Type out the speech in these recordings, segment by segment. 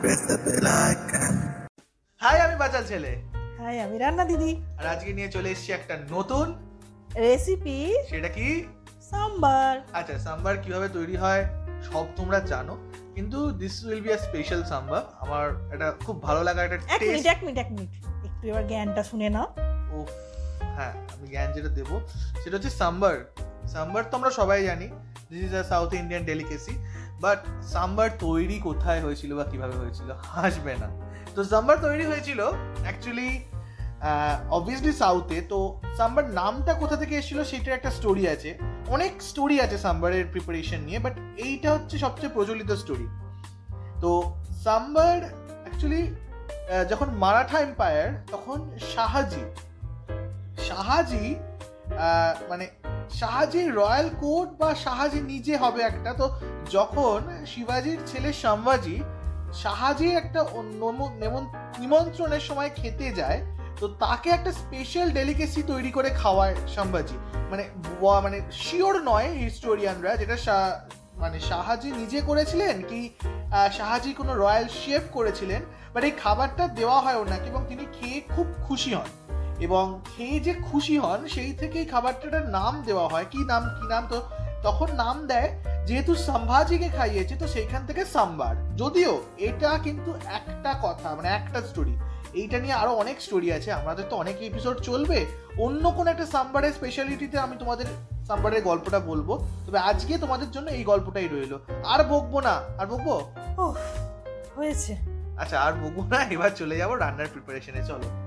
Press the bell icon. Hi আমি বাচাল ছেলে। হাই আমি রান্না দিদি। আর আজকে নিয়ে চলে এসেছি একটা নতুন রেসিপি সেটা কি? সাম্বার। আচ্ছা সাম্বার কীভাবে তৈরি হয় সব তোমরা জানো কিন্তু this will be a special sambar. আমার এটা খুব ভালো লাগা একটা এক মিনিট এক মিনিট এক মিনিট। একটু এবার জ্ঞানটা শুনে নাও। ও হ্যাঁ আমি জ্ঞান যেটা দেবো সেটা হচ্ছে সাম্বার। সাম্বার তো আমরা সবাই জানি this is a South Indian delicacy but sambar তৈরি কোথায় হয়েছিল বা কীভাবে হয়েছিল হাসবে না। তো সাম্বার তৈরি হয়েছিল অ্যাকচুয়ালি অবভিয়াসলি সাউথে তো সাম্বার নামটা কোথা থেকে এসেছিল সেটার একটা স্টোরি আছে। অনেক স্টোরি আছে সাম্বারের প্রিপারেশন নিয়ে বাট এইটা হচ্ছে সবচেয়ে প্রচলিত স্টোরি তো সাম্বার অ্যাকচুয়ালি যখন মারাঠা এম্পায়ার তখন শাহাজি শাহাজি মানে শাহাজির রয়্যাল কোর্ট বা শাহাজি নিজে হবে একটা। তো যখন শিবাজির ছেলে সম্ভাজি শাহাজির একটা নম- নেমন- নিমন্ত্রণের সময় খেতে যায়, তো তাকে একটা স্পেশাল ডেলিকেসি তৈরি করে খাওয়ায় সম্ভাজি। মানে মানে শিওর নয় হিস্টোরিয়ানরা যেটা মানে শাহাজি নিজে করেছিলেন কি শাহাজি কোনো রয়্যাল শেফ করেছিলেন বাট এই খাবারটা দেওয়া হয় ওনাকে এবং তিনি খেয়ে খুব খুশি হন। এবং খেয়ে যে খুশি হন সেই থেকেই খাবারটার নাম দেওয়া হয়। কি নাম কি নাম? তো তখন নাম দেয় যেহেতু সম্ভাজিকে খাইয়েছে তো সেইখান থেকে সাম্বার। যদিও এটা কিন্তু একটা কথা মানে একটা স্টোরি এইটা নিয়ে আরও অনেক স্টোরি আছে। আমাদের তো অনেক এপিসোড চলবে। অন্য কোনো একটা সাম্বারের স্পেশালিটিতে আমি তোমাদের সাম্বারের গল্পটা বলব। তবে আজকে তোমাদের জন্য এই গল্পটাই রইল। আর বকবো না। আর বকবো? হয়েছে। আচ্ছা আর বকবো না এবার চলে যাব রান্নার প্রিপারেশনে চলো।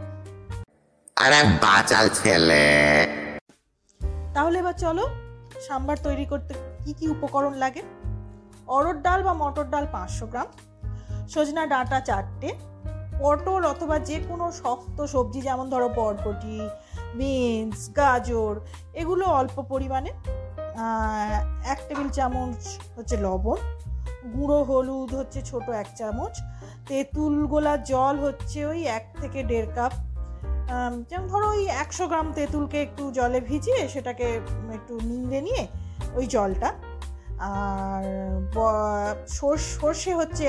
বাচাল ছেলে। তাহলে এবার চলো, সাম্বার তৈরি করতে কি কি উপকরণ লাগে? অরড় ডাল বা মটর ডাল পাঁচশো গ্রাম, সজনা ডাঁটা চারটে, পটল অথবা যে কোনো শক্ত সবজি, যেমন ধরো বরবটি, বিনস, গাজর, এগুলো অল্প পরিমাণে এক টেবিল চামচ হচ্ছে লবণ, গুঁড়ো হলুদ হচ্ছে ছোট এক চামচ, তেঁতুল গোলা জল হচ্ছে ওই এক থেকে দেড় কাপ যেমন ধরো ওই একশো গ্রাম তেঁতুলকে একটু জলে ভিজিয়ে সেটাকে একটু নিংড়ে নিয়ে ওই জলটা। আর সর্ষে হচ্ছে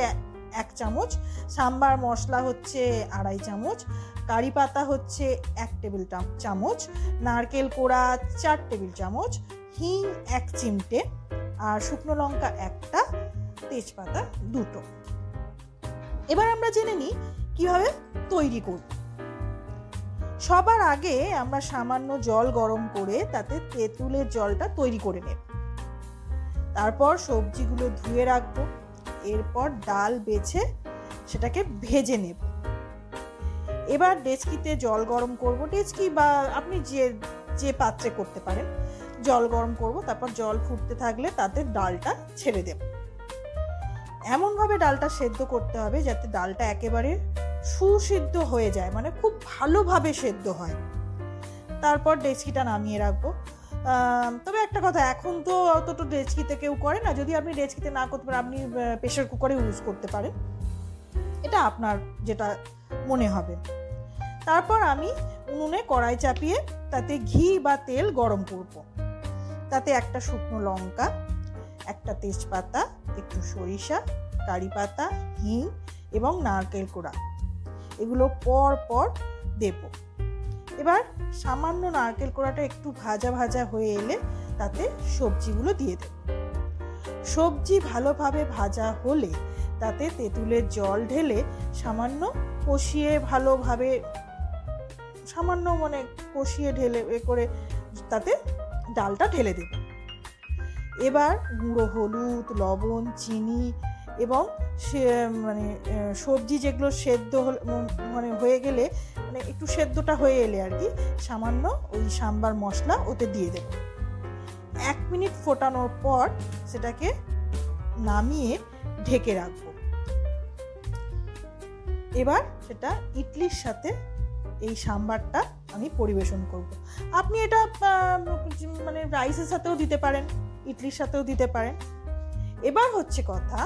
এক চামচ, সাম্বার মশলা হচ্ছে আড়াই চামচ, কারি পাতা হচ্ছে এক টেবিল চামচ, নারকেল কোড়া চার টেবিল চামচ, হিং এক চিমটে, আর শুকনো লঙ্কা একটা, তেজপাতা দুটো। এবার আমরা জেনে নিই কীভাবে তৈরি করব। সবার আগে আমরা সামান্য জল গরম করে তাতে তেঁতুলের জলটা তৈরি করে নেব। তারপর সবজিগুলো ধুয়ে রাখব। এরপর ডাল বেছে সেটাকে ভেজে নেব। এবার ডেচকিতে জল গরম করব। ডেচকি বা আপনি যে যে পাত্রে করতে পারেন, জল গরম করব, তারপর জল ফুটতে থাকলে তাতে ডালটা ছেড়ে দেব। এমনভাবে ডালটা সেদ্ধ করতে হবে যাতে ডালটা একেবারে সুসিদ্ধ হয়ে যায় মানে খুব ভালোভাবে সেদ্ধ হয়। তারপর ডেচকিটা নামিয়ে রাখব। তবে একটা কথা, এখন তো অতটা ডেচকিতে কেউ করে না। যদি আপনি ডেচকিতে না করতে পারেন, আপনি প্রেশার কুকারে ইউজ করতে পারেন। এটা আপনার যেটা মনে হবে। তারপর আমি উনুনে কড়াই চাপিয়ে তাতে ঘি বা তেল গরম করব। তাতে একটা শুকনো লঙ্কা, একটা তেজপাতা একটু সরিষা কারি পাতা হিং এবং নারকেল কোড়া। এগুলো পর পর দেব। এবার সামান্য নারকেল কোড়াটা একটু ভাজা ভাজা হয়ে এলে তাতে সবজিগুলো দিয়ে দেব। সবজি ভালোভাবে ভাজা হলে তাতে তেঁতুলের জল ঢেলে সামান্য কষিয়ে ভালোভাবে, সামান্য মানে কষিয়ে ঢেলে এ করে তাতে ডালটা ঢেলে দেব। এবার গুঁড়ো হলুদ, লবণ, চিনি এবং সে মানে সবজি যেগুলো সেদ্ধ মানে হয়ে গেলে মানে একটু সেদ্ধটা হয়ে এলে আর কি, সামান্য ওই সাম্বার মশলা ওতে দিয়ে দেব। এক মিনিট ফোটানোর পর সেটাকে নামিয়ে ঢেকে রাখব। এবার সেটা ইডলির সাথে এই সাম্বারটা আমি পরিবেশন করব। আপনি এটা মানে রাইসের সাথেও দিতে পারেন। ইডলির সাথেও দিতে পারেন। এবার হচ্ছে কথা,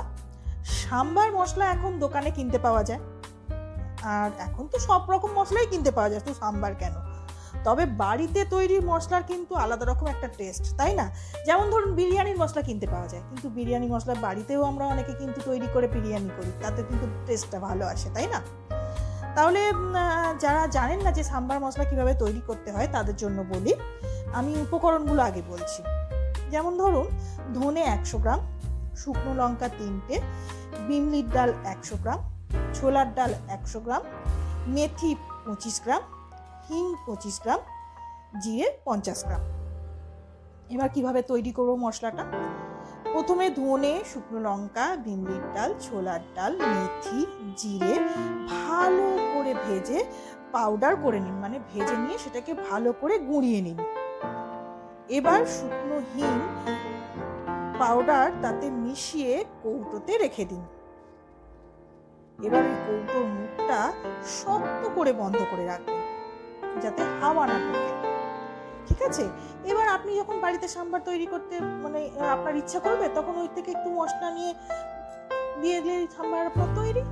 সাম্বার মশলা এখন দোকানে কিনতে পাওয়া যায়। আর এখন তো সব রকম মশলাই কিনতে পাওয়া যায় তো সাম্বার কেন? তবে বাড়িতে তৈরি মশলার কিন্তু আলাদা রকম একটা টেস্ট তাই না? যেমন ধরুন বিরিয়ানির মশলা কিনতে পাওয়া যায়, কিন্তু বিরিয়ানি মশলা বাড়িতেও আমরা অনেকে কিন্তু তৈরি করে বিরিয়ানি করি, তাতে কিন্তু টেস্টটা ভালো আসে, তাই না? তাহলে যারা জানেন না যে সাম্বার মশলা কীভাবে তৈরি করতে হয়, তাদের জন্য বলি, আমি উপকরণগুলো আগে বলছি। যেমন ধরুন, ধনে একশো গ্রাম, শুকনো লঙ্কা তিনটে, বিমলির ডাল একশো গ্রাম, ছোলার ডাল একশো গ্রাম, মেথি পঁচিশ গ্রাম, হিং পঁচিশ গ্রাম, জিরে পঞ্চাশ গ্রাম। এবার কীভাবে তৈরি করব মশলাটা? প্রথমে ধনে, শুকনো লঙ্কা ভিমলির ডাল, ছোলার ডাল, মেথি, জিরে ভালো করে ভেজে পাউডার করে নিন। মানে ভেজে নিয়ে সেটাকে ভালো করে গুঁড়িয়ে নিন। এবার শুকনো হিং পাউডার তাতে মিশিয়ে কৌটোতে রেখে দিন। এবার ওই কৌটোর মুখটা শক্ত করে বন্ধ করে রাখবেন, যাতে হাওয়া না ঢোকে। ঠিক আছে? এবার আপনি যখন বাড়িতে সাম্বার তৈরি করতে মানে আপনার ইচ্ছা করবে, তখন ওই থেকে একটু মশলা নিয়ে দিয়ে দিয়ে সাম্বার আপনার তৈরি।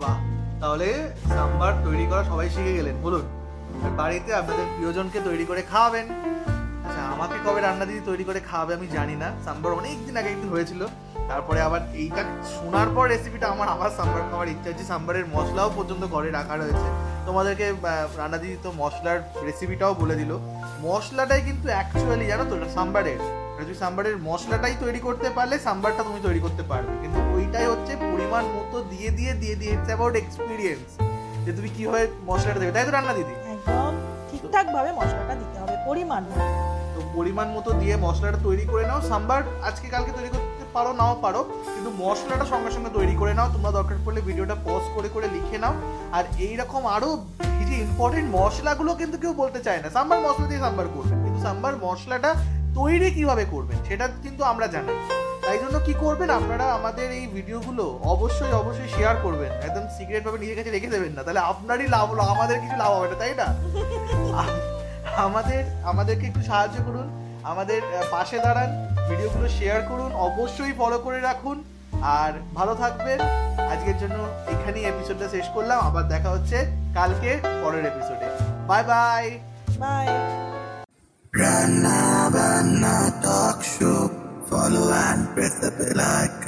বাহ! তাহলে সাম্বার তৈরি করা সবাই শিখে গেলেন, বলুন। বাড়িতে আপনাদের প্রিয়জনকে তৈরি করে খাওয়াবেন। আচ্ছা আমাকে কবে রান্না দিদি তৈরি করে খাওয়াবে আমি জানি না। সাম্বার অনেক দিন আগে একটু হয়েছিল। তারপরে আবার এইটা শোনার পর রেসিপিটা আমার আবার সাম্বার খাওয়ার ইচ্ছা হচ্ছে। সাম্বারের মশলাও পর্যন্ত ঘরে রাখা রয়েছে। তোমাদেরকে রান্না দিদি তো মশলার রেসিপিটাও বলে দিল। মশলাটাই কিন্তু অ্যাকচুয়ালি জানো তো সাম্বারের। তুমি সাম্বারের মশলাটাই তৈরি করতে পারলে সাম্বারটা তুমি তৈরি করতে পারবে। কিন্তু ওইটাই হচ্ছে পরিমাণ মতো দিয়ে দিয়ে দিয়ে দিয়ে ইটস অ্যাবাউট এক্সপিরিয়েন্স যে তুমি কীভাবে মশলাটা দেবে, তাই তো রান্না দিদি? একদম ঠিকঠাক ভাবে মশলাটা দিতে হবে, পরিমাণ তো পরিমাণ মতো দিয়ে মশলাটা তৈরি করে নাও। সাম্বার আজকে কালকে তৈরি করতে পারো, নাও পারো, কিন্তু মশলাটা সঙ্গে সঙ্গে তৈরি করে নাও। তোমরা দরকার পড়লে ভিডিওটা পজ করে করে লিখে নাও। আর এই রকম আরও যে ইম্পর্টেন্ট মশলাগুলো কিন্তু কেউ বলতে চায় না। সাম্বার মশলা দিয়ে সাম্বার করবে কিন্তু সাম্বার মশলাটা তৈরি কীভাবে করবেন, সেটা কিন্তু আমরা জানি। তাই জন্য কি করবেন? আপনারা আমাদের এই ভিডিওগুলো অবশ্যই অবশ্যই শেয়ার করবেন। একদম সিক্রেট ভাবে নিজের কাছে রেখে দেবেন না। তাহলে আপনারই লাভ হলো আমাদের কিছু লাভ হবে না তাই না? আমাদের আমাদেরকে একটু সাহায্য করুন। আমাদের পাশে দাঁড়ান ভিডিওগুলো শেয়ার করুন অবশ্যই ফলো করে রাখুন। আর ভালো থাকবেন। আজকের জন্য এখানেই এপিসোডটা শেষ করলাম। আবার দেখা হচ্ছে কালকে পরের এপিসোডে bye bye bye Rana Bana Talk Show. Follow and press the bell icon.